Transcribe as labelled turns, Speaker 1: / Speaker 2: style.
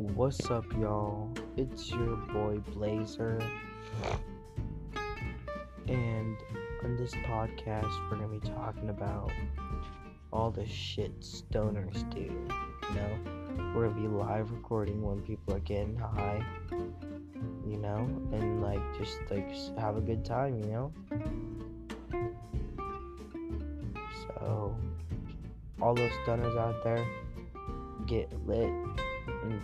Speaker 1: What's up, y'all? It's your boy Blazer. And on this podcast, we're gonna be talking about all the shit stoners do. You know, we're gonna be live recording when people are getting high, you know, and like just like have a good time, you know. So, all those stoners out there, get lit and